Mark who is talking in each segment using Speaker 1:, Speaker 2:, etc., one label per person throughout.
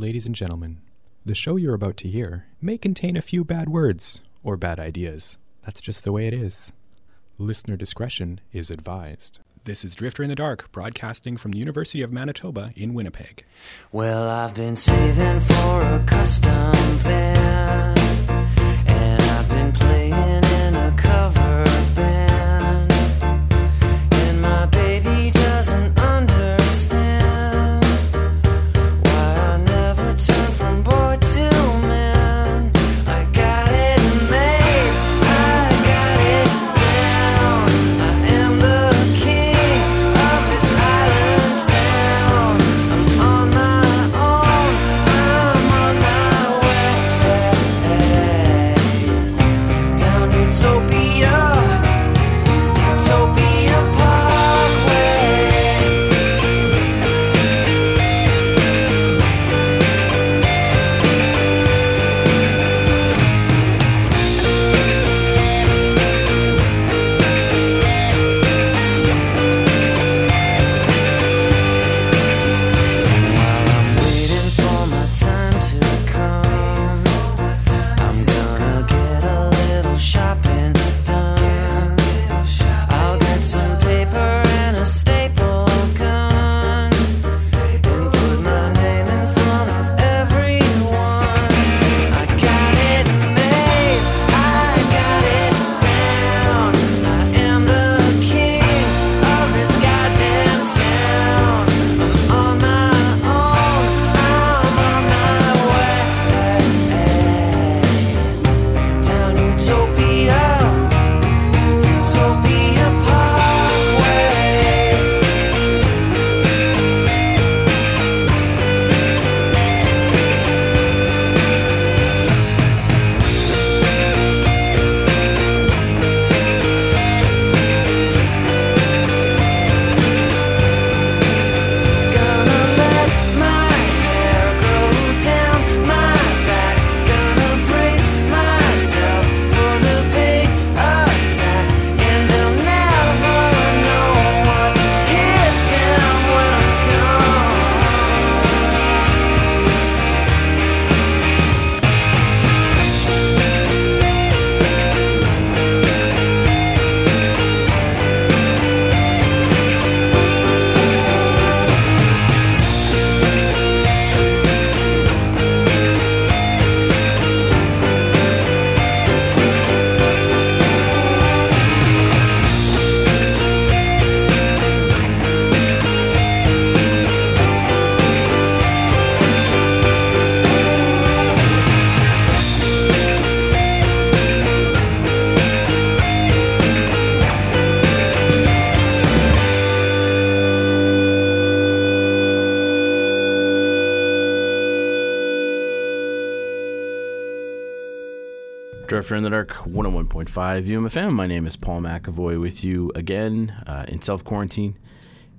Speaker 1: Ladies and gentlemen, the show you're about to hear may contain a few bad words or bad ideas. That's just the way it is. Listener discretion is advised. This is Drifter in the Dark, broadcasting from the University of Manitoba in Winnipeg.
Speaker 2: Well, I've been saving for a custom van,
Speaker 3: Drifter in the Dark 101.5 UMFM. My name is Paul McAvoy with you again uh, in self quarantine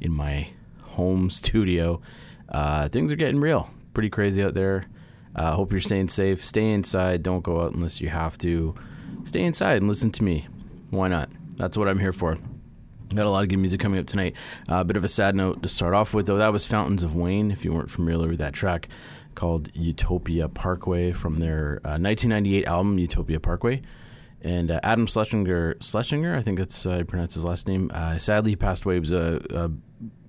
Speaker 3: in my home studio. Uh, things are getting real. Pretty crazy out there. Uh, hope you're staying safe. Stay inside. Don't go out unless you have to. Stay inside and listen to me. Why not? That's what I'm here for. Got a lot of good music coming up tonight. A uh, bit of a sad note to start off with, though. That was Fountains of Wayne, if you weren't familiar with that track called Utopia Parkway from their uh, 1998 album, Utopia Parkway. And uh, Adam Schlesinger, Schlesinger, I think that's uh, I pronounce his last name. Uh, sadly, he passed away. He was a, a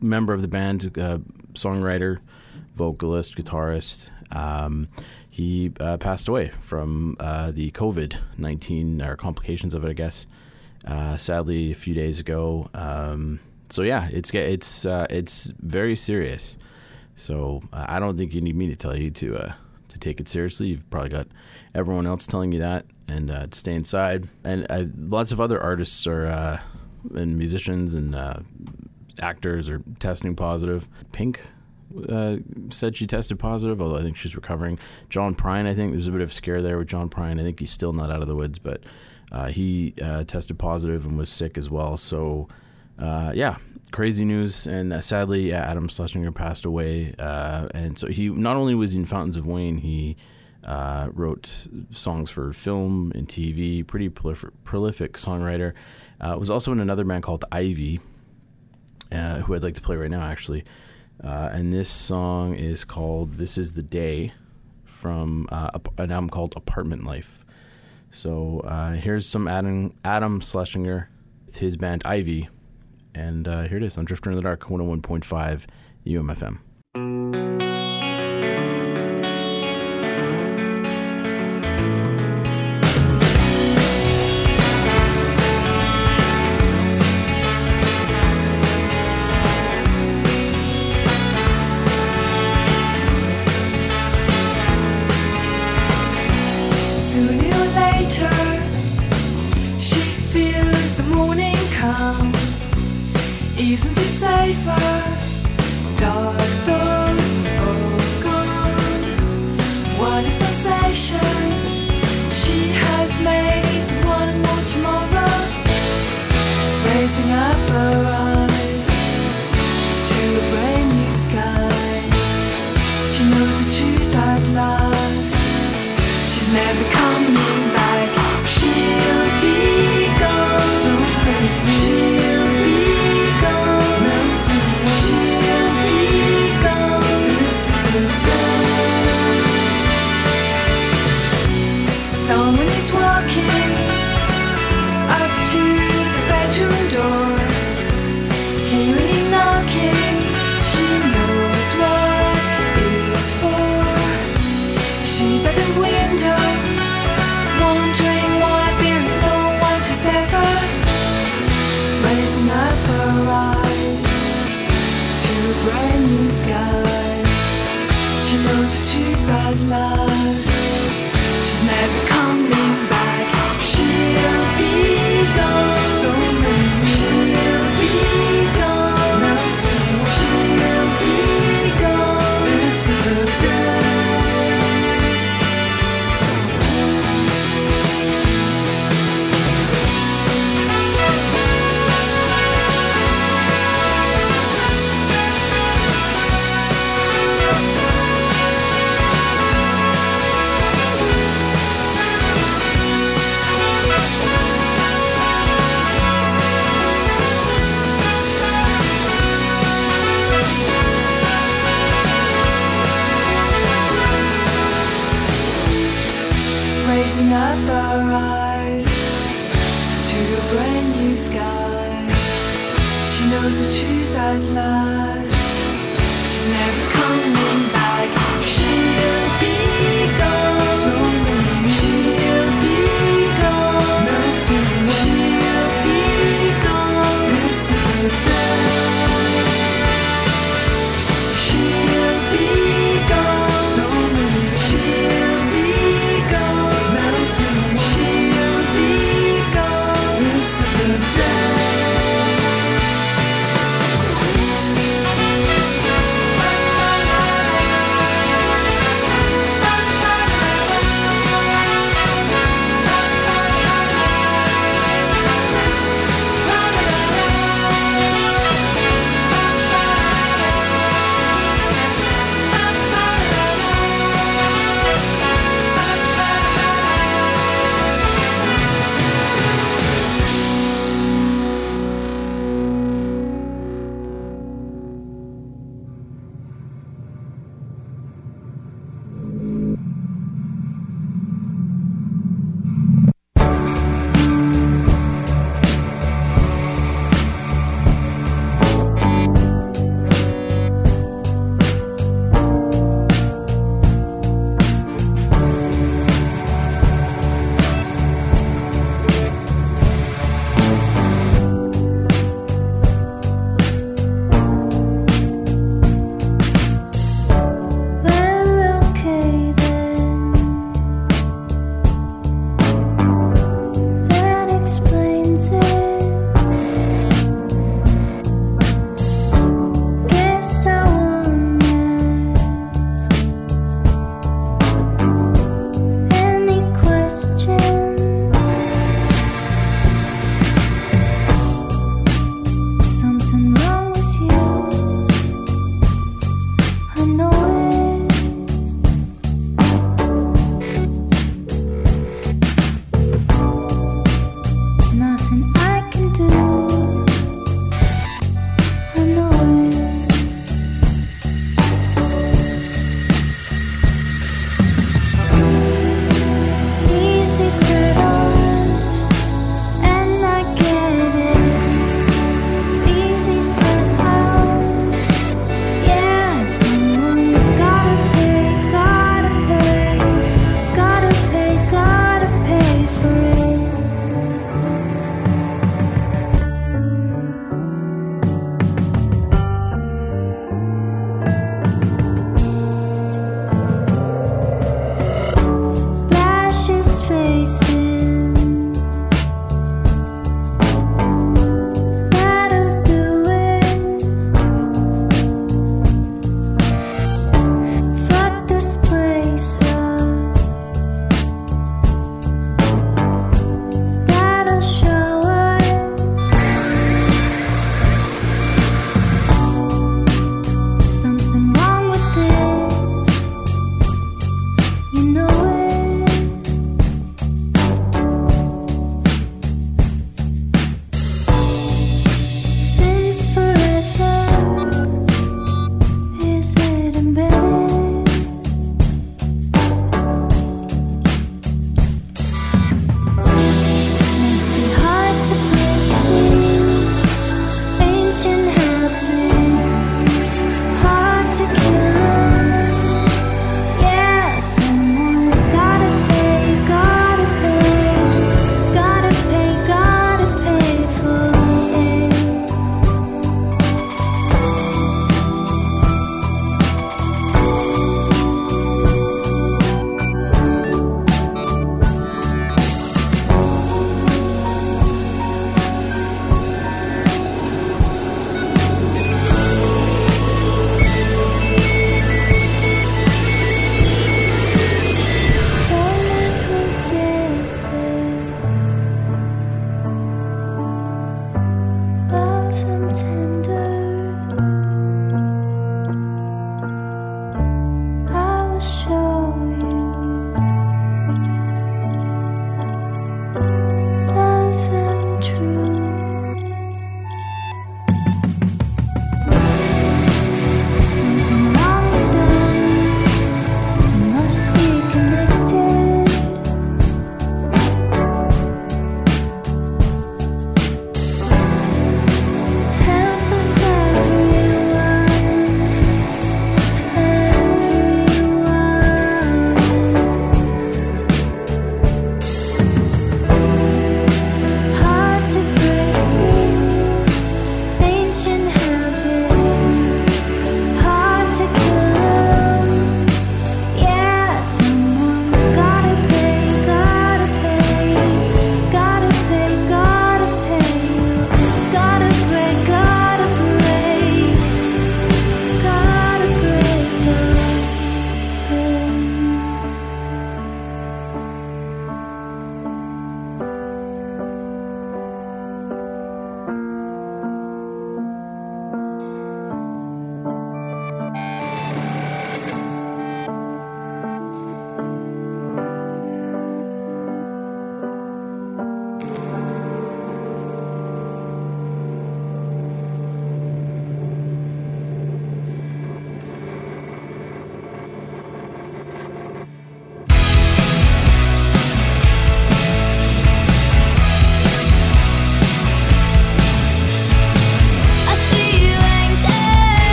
Speaker 3: member of the band, uh, songwriter, vocalist, guitarist. Um, he uh, passed away from uh, the COVID 19 or complications of it, I guess. Uh, sadly, a few days ago. Um, so yeah, it's it's uh, it's very serious. So uh, I don't think you need me to tell you to uh, to take it seriously. You've probably got everyone else telling you that, and uh, stay inside. And uh, lots of other artists are uh, and musicians and uh, actors are testing positive. Pink uh, said she tested positive, although I think she's recovering. John Prine, I think there's a bit of scare there with John Prine. I think he's still not out of the woods, but uh, he uh, tested positive and was sick as well. So, yeah, crazy news, and uh, sadly, Adam Schlesinger passed away. Uh, and so he not only was in Fountains of Wayne, he uh, wrote songs for film and TV. Pretty prolific, prolific songwriter. Uh, was also in another band called Ivy, uh, who I'd like to play right now, actually.
Speaker 4: Uh, and this song is called "This Is the Day" from an album called Apartment Life. So here's some Adam Adam Schlesinger, his band Ivy. And uh, here it is on Drifter in the Dark 101.5 UMFM.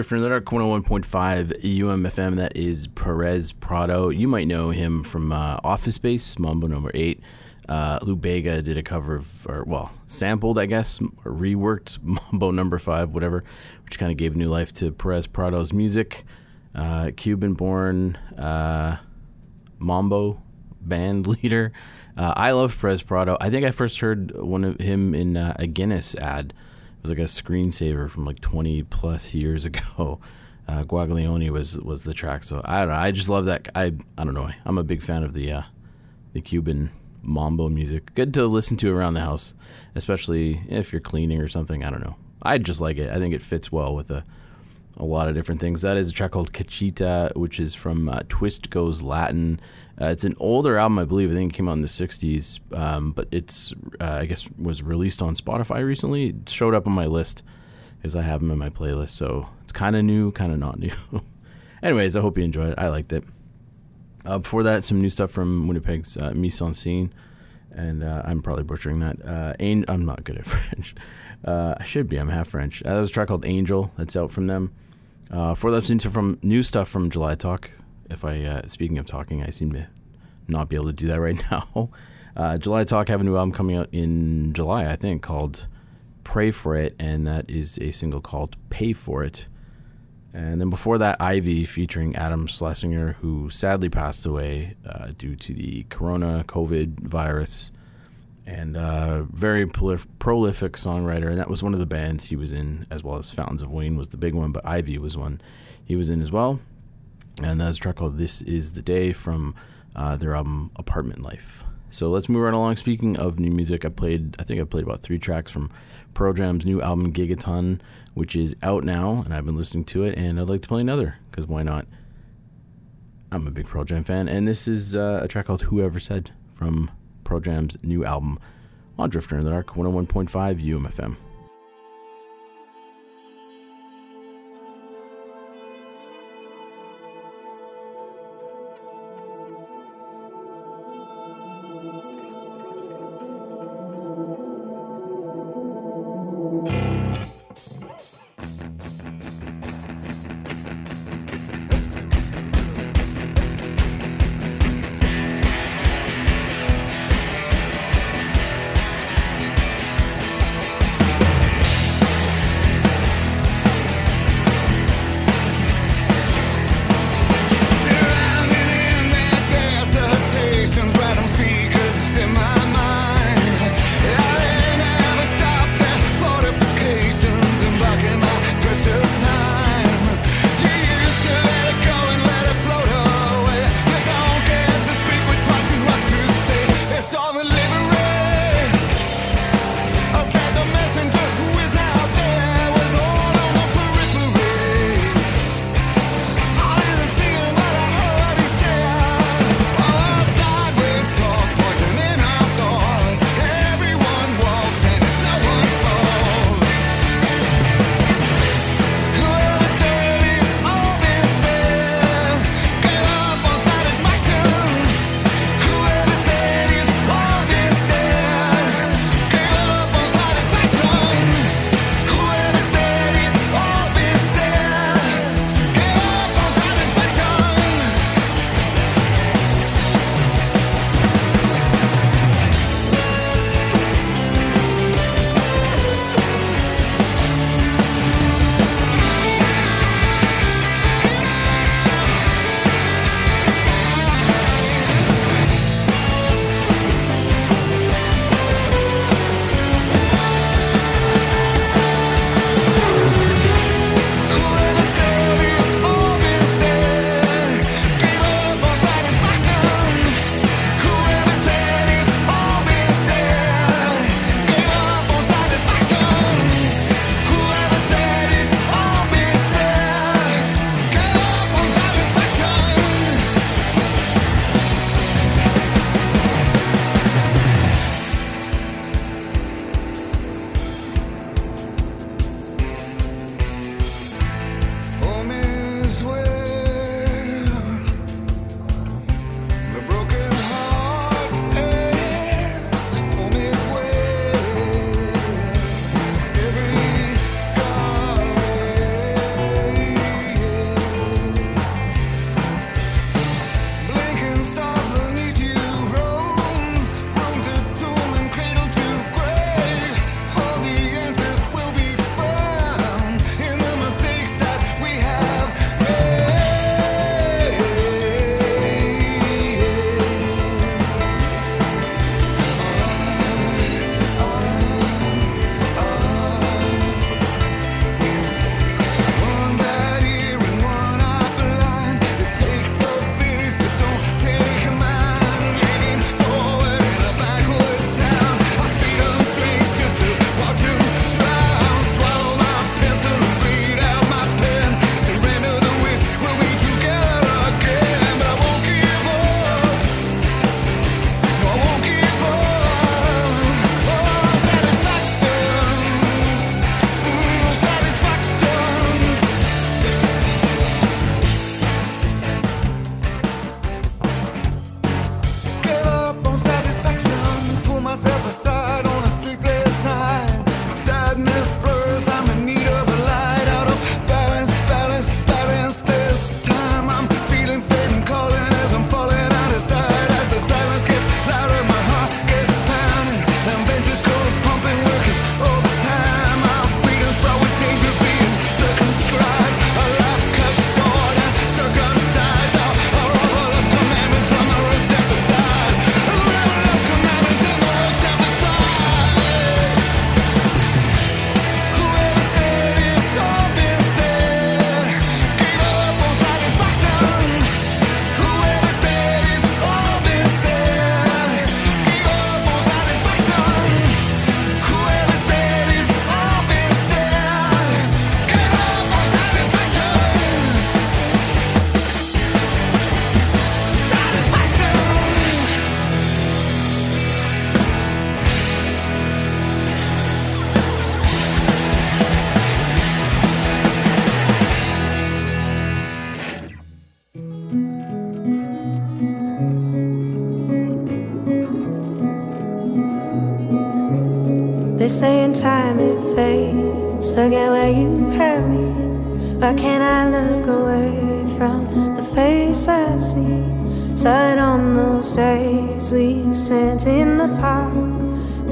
Speaker 3: Drifter in the Dark 101.5 UMFM. That is Perez Prado. You might know him from uh, Office Space, Mambo number 8. Uh, Lou Bega did a cover of, or well, sampled, I guess, or reworked Mambo number 5, whatever, which kind of gave new life to Perez Prado's music. Uh, Cuban born uh, Mambo band leader. Uh, I love Perez Prado. I think I first heard one of him in uh, a Guinness ad. It was like a screensaver from like 20 plus years ago. Uh, Guaglione was was the track, so I don't know. I just love that. I I don't know. I'm a big fan of the uh, the Cuban mambo music. Good to listen to around the house, especially if you're cleaning or something. I don't know. I just like it. I think it fits well with a a lot of different things. That is a track called Cachita, which is from uh, Twist Goes Latin. Uh, it's an older album, I believe. I think it came out in the '60s, um, but it's uh, I guess was released on Spotify recently. It showed up on my list because I have them in my playlist. So it's kind of new, kind of not new. Anyways, I hope you enjoyed it. I liked it. Uh, before that, some new stuff from Winnipeg's uh, Mise en Scene, and uh, I'm probably butchering that. Uh, An- I'm not good at French. Uh, I should be. I'm half French. Uh, that was a track called Angel. That's out from them. Uh, for that, into from new stuff from July Talk. If I uh, speaking of talking, I seem to not be able to do that right now. Uh, July Talk have a new album coming out in July, I think, called "Pray for It," and that is a single called "Pay for It." And then before that, Ivy featuring Adam Schlesinger, who sadly passed away uh, due to the corona COVID virus, and uh, very prolif- prolific songwriter. And that was one of the bands he was in, as well as Fountains of Wayne was the big one, but Ivy was one he was in as well. And that's a track called "This Is the Day" from uh, their album "Apartment Life." So let's move right along. Speaking of new music, I played, I think I played about three tracks from Pearl Jam's new album Gigaton, which is out now, and I've been listening to it, and I'd like to play another, because why not? I'm a big Pearl Jam fan, and this is uh, a track called Whoever Said from Pearl Jam's new album on Drifter in the Dark, 101.5 UMFM.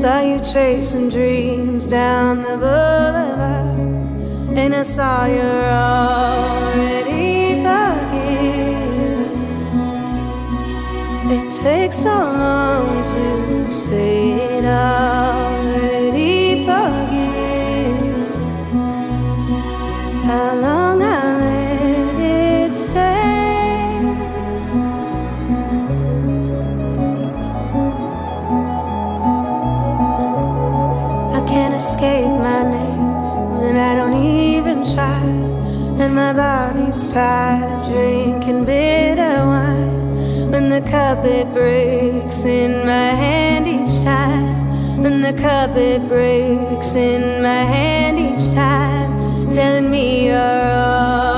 Speaker 5: saw you chasing dreams down the boulevard, and I saw you're already forgiven. It takes so long to say it all. my body's tired of drinking bitter wine. When the cup it breaks in my hand each time. When the cup it breaks in my hand each time. Telling me you're
Speaker 1: all.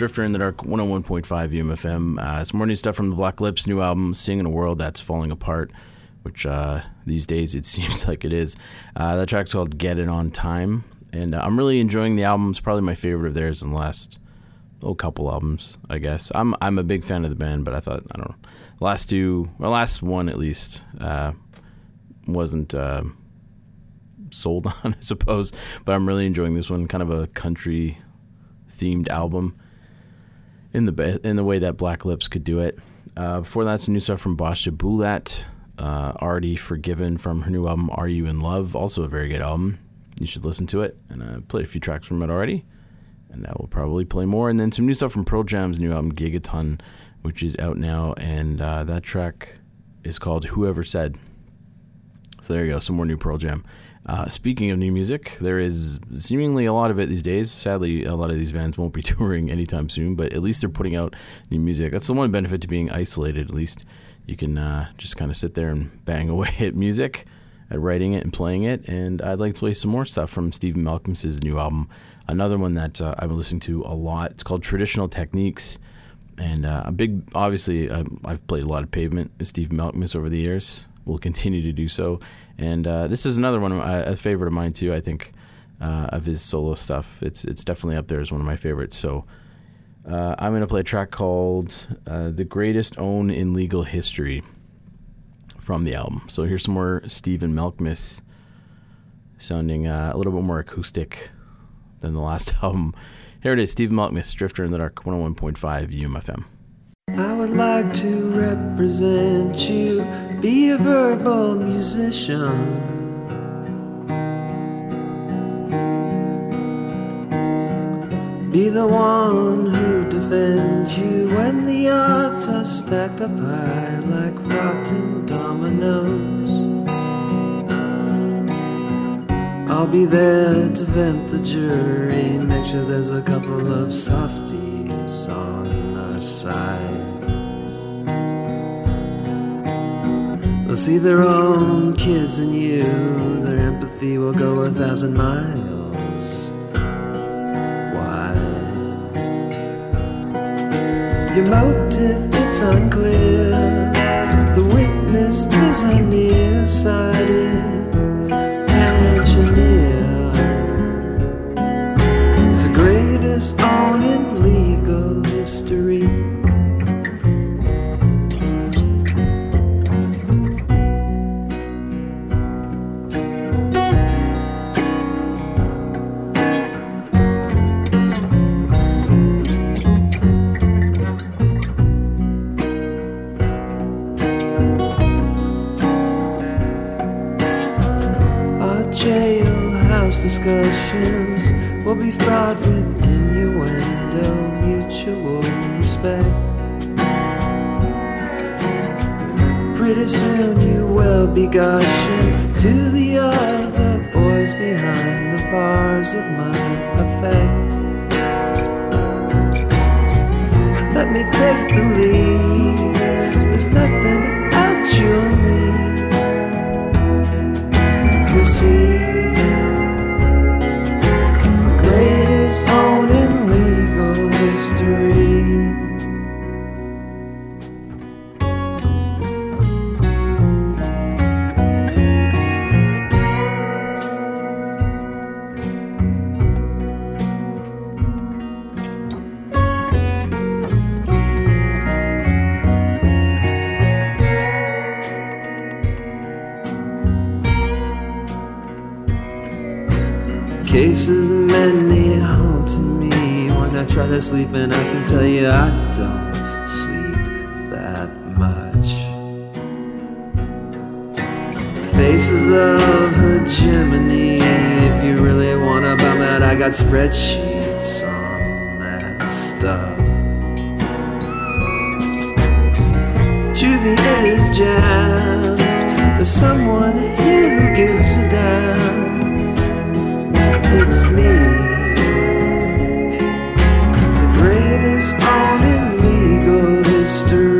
Speaker 3: Drifter in the Dark, 101.5 UMFM. Uh, some more new stuff from the Black Lips' new album, Seeing in a World That's Falling Apart, which uh, these days it seems like it is. Uh, that track's called Get It On Time. And uh, I'm really enjoying the album. It's probably my favorite of theirs in the last oh, couple albums, I guess. I'm I'm a big fan of the band, but I thought, I don't know, the last two, or last one at least, uh, wasn't uh, sold on, I suppose. But I'm really enjoying this one, kind of a country themed album in the in the way that Black Lips could do it. Uh, before that, some new stuff from Basia Bulat, uh, already forgiven from her new album "Are You in Love?" Also a very good album. You should listen to it. And I played a few tracks from it already, and I will probably play more. And then some new stuff from Pearl Jam's new album Gigaton, which is out now, and uh, that track is called "Whoever Said." So there you go, some more new Pearl Jam. Uh, speaking of new music, there is seemingly a lot of it these days. Sadly, a lot of these bands won't be touring anytime soon, but at least they're putting out new music. That's the one benefit to being isolated, at least. You can uh, just kind of sit there and bang away at music, at writing it and playing it. And I'd like to play some more stuff from Stephen Malkmus' new album. Another one that uh, I've been listening to a lot. It's called Traditional Techniques. And uh, a big, obviously, uh, I've played a lot of Pavement Steve Malkmus over the years. Will continue to do so. And uh, this is another one, a favorite of mine too. I think uh, of his solo stuff. It's it's definitely up there as one of my favorites. So uh, I'm going to play a track called uh, "The Greatest Own in Legal History" from the album. So here's some more Stephen Malkmus sounding uh, a little bit more acoustic than the last album. Here it is, Steve Malkmus, Drifter in the Dark, 101.5 UMFM.
Speaker 2: I would like to represent you, be a verbal musician. Be the one who defends you when the odds are stacked up high like rotten dominoes. I'll be there to vent the jury, make sure there's a couple of softies on our side. They'll see their own kids in you, their empathy will go a thousand miles wide. Your motive, it's unclear. The witness is a nearsighted jailhouse discussions will be fraught with innuendo, mutual respect. Pretty soon you will be gushing to the other boys behind the bars of my effect. Let me take the lead. There's nothing else you'll need see try to sleep, and I can tell you I don't sleep that much. Faces of hegemony. If you really want to bum it, I got spreadsheets on that stuff. Juvie, it is jammed. There's someone here who gives a damn. It's me, on in legal history.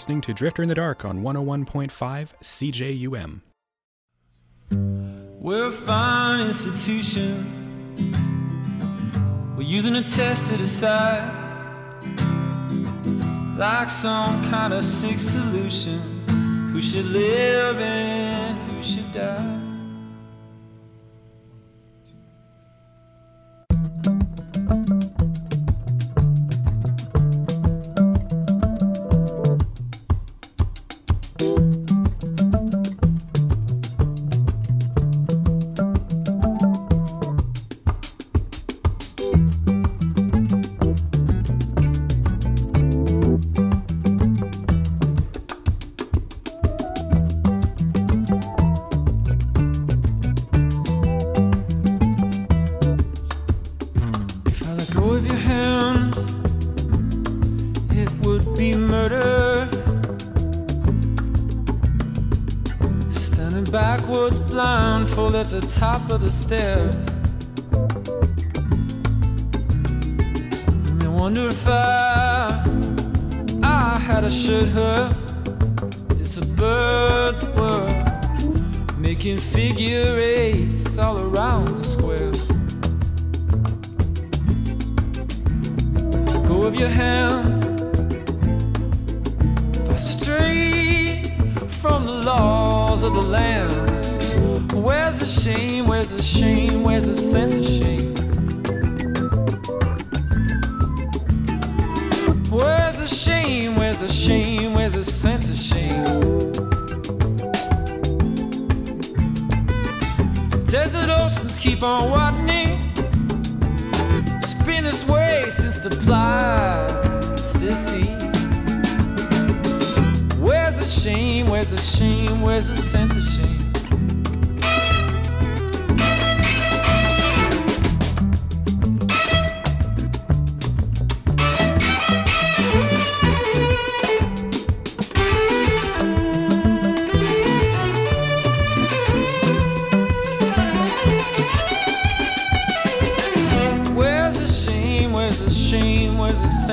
Speaker 6: listening to Drifter in the Dark on 101.5 CJUM.
Speaker 7: We're a fine institution. We're using a test to decide, like some kind of sick solution, who should live and who should die. the top of the stairs. desert oceans keep on widening. It's been this way since the plasticity. Where's the shame? Where's the shame? Where's the sense of shame?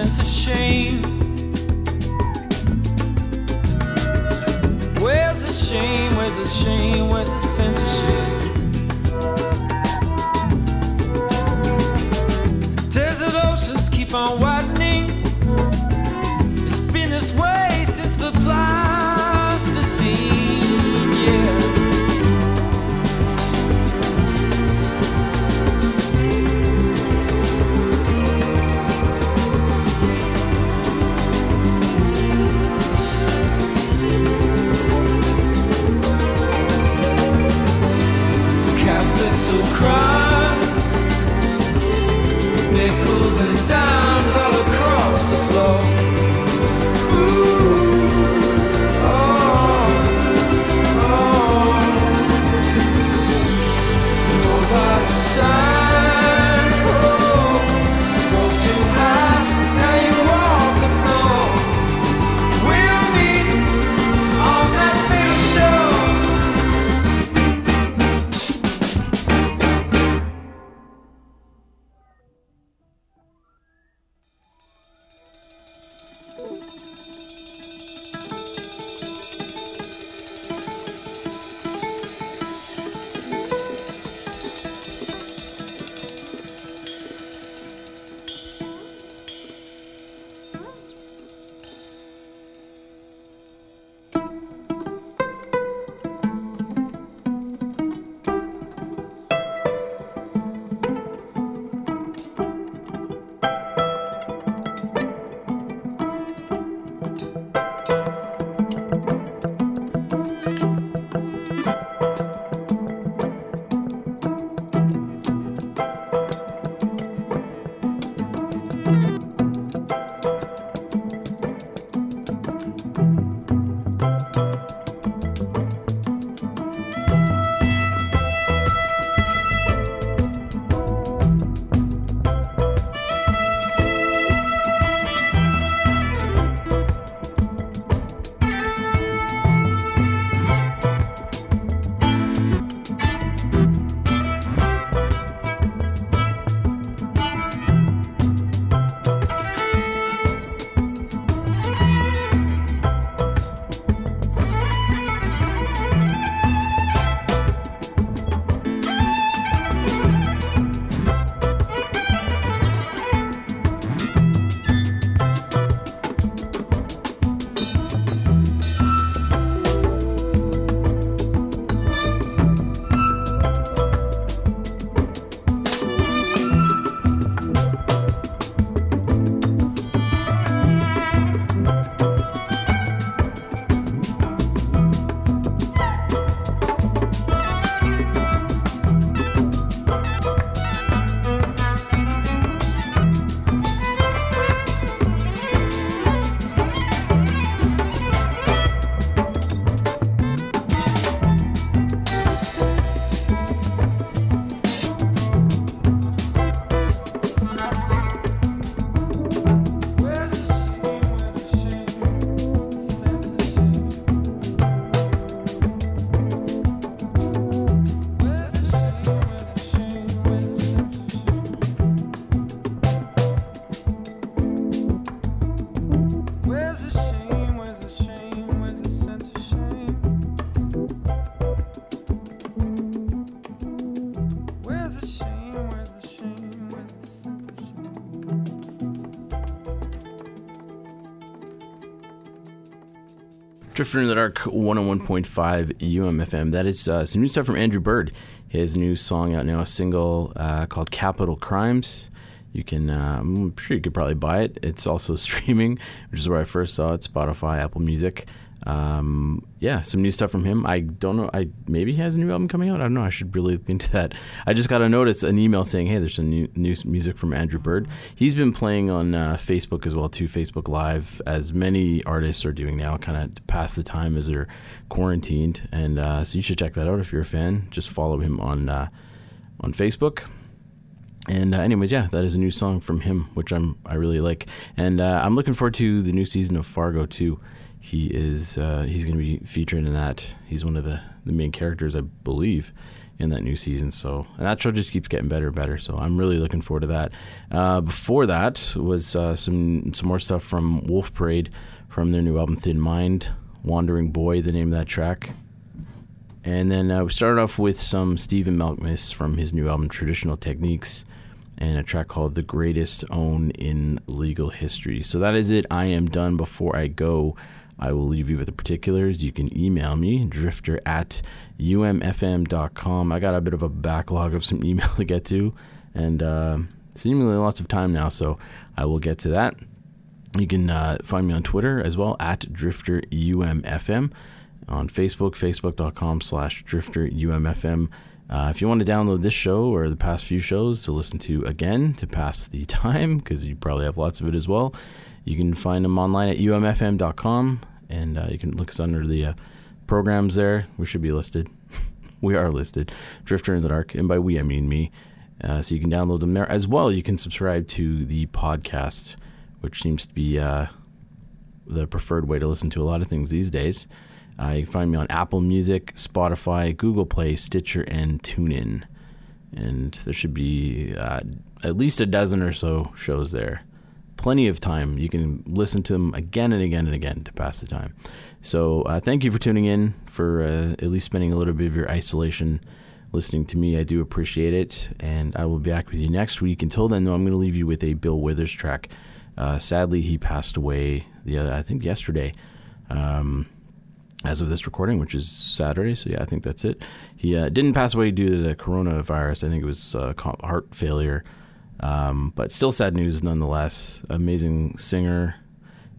Speaker 7: sense of shame. Where's the shame? Where's the shame? Where's the sense of shame? Desert oceans keep on wild.
Speaker 3: Drifter in the Dark 101.5 UMFM. That is uh, some new stuff from Andrew Bird. His new song out now, a single uh, called Capital Crimes. You can, uh, I'm sure you could probably buy it. It's also streaming, which is where I first saw it Spotify, Apple Music. Um, yeah, some new stuff from him. I don't know. I maybe he has a new album coming out. I don't know. I should really look into that. I just got a notice, an email saying, "Hey, there's some new, new music from Andrew Bird." He's been playing on uh, Facebook as well too, Facebook Live, as many artists are doing now, kind of to pass the time as they're quarantined. And uh, so you should check that out if you're a fan. Just follow him on uh, on Facebook. And uh, anyways, yeah, that is a new song from him, which I'm I really like, and uh, I'm looking forward to the new season of Fargo too. He is uh, he's going to be featured in that. He's one of the, the main characters, I believe, in that new season. So and that show just keeps getting better and better. So I'm really looking forward to that. Uh, before that was uh, some some more stuff from Wolf Parade from their new album Thin Mind, Wandering Boy, the name of that track. And then uh, we started off with some Stephen Malkmus from his new album Traditional Techniques and a track called The Greatest Own in Legal History. So that is it. I am done. Before I go, I will leave you with the particulars. You can email me, drifter at umfm.com. I got a bit of a backlog of some email to get to, and uh, seemingly lots of time now, so I will get to that. You can uh, find me on Twitter as well, at drifterumfm. On Facebook, facebook.com slash drifterumfm. Uh, if you want to download this show or the past few shows to listen to again to pass the time, because you probably have lots of it as well, you can find them online at umfm.com and uh, you can look us under the uh, programs there. We should be listed. we are listed. Drifter in the Dark. And by we, I mean me. Uh, so you can download them there. As well, you can subscribe to the podcast, which seems to be uh, the preferred way to listen to a lot of things these days. Uh, you can find me on Apple Music, Spotify, Google Play, Stitcher, and TuneIn. And there should be uh, at least a dozen or so shows there. Plenty of time. You can listen to them again and again and again to pass the time. So uh, thank you for tuning in, for uh, at least spending a little bit of your isolation listening to me. I do appreciate it. And I will be back with you next week. Until then, though, I'm going to leave you with a Bill Withers track. Uh, sadly, he passed away, the other, I think, yesterday. Um, as of this recording, which is Saturday. So yeah, I think that's it. He uh, didn't pass away due to the coronavirus. I think it was uh, heart failure, um, but still sad news nonetheless. Amazing singer,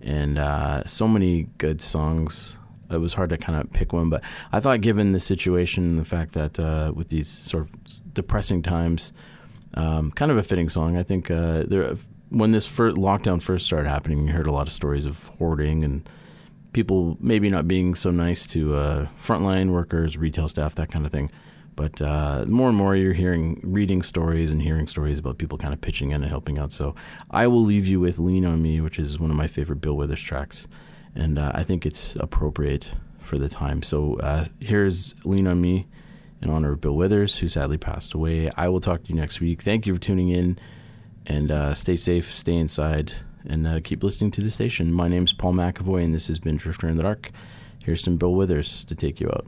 Speaker 3: and uh, so many good songs. It was hard to kind of pick one, but I thought, given the situation and the fact that uh, with these sort of depressing times, um, kind of a fitting song. I think uh, there, when this first lockdown first started happening, you heard a lot of stories of hoarding and people maybe not being so nice to uh, frontline workers, retail staff, that kind of thing. But uh, more and more you're hearing, reading stories and hearing stories about people kind of pitching in and helping out. So I will leave you with Lean on Me, which is one of my favorite Bill Withers tracks. And uh, I think it's appropriate for the time. So uh, here's Lean on Me in honor of Bill Withers, who sadly passed away. I will talk to you next week. Thank you for tuning in. And uh, stay safe, stay inside and uh, keep listening to the station. My name's Paul McAvoy, and this has been Drifter in the Dark. Here's some Bill Withers to take you out.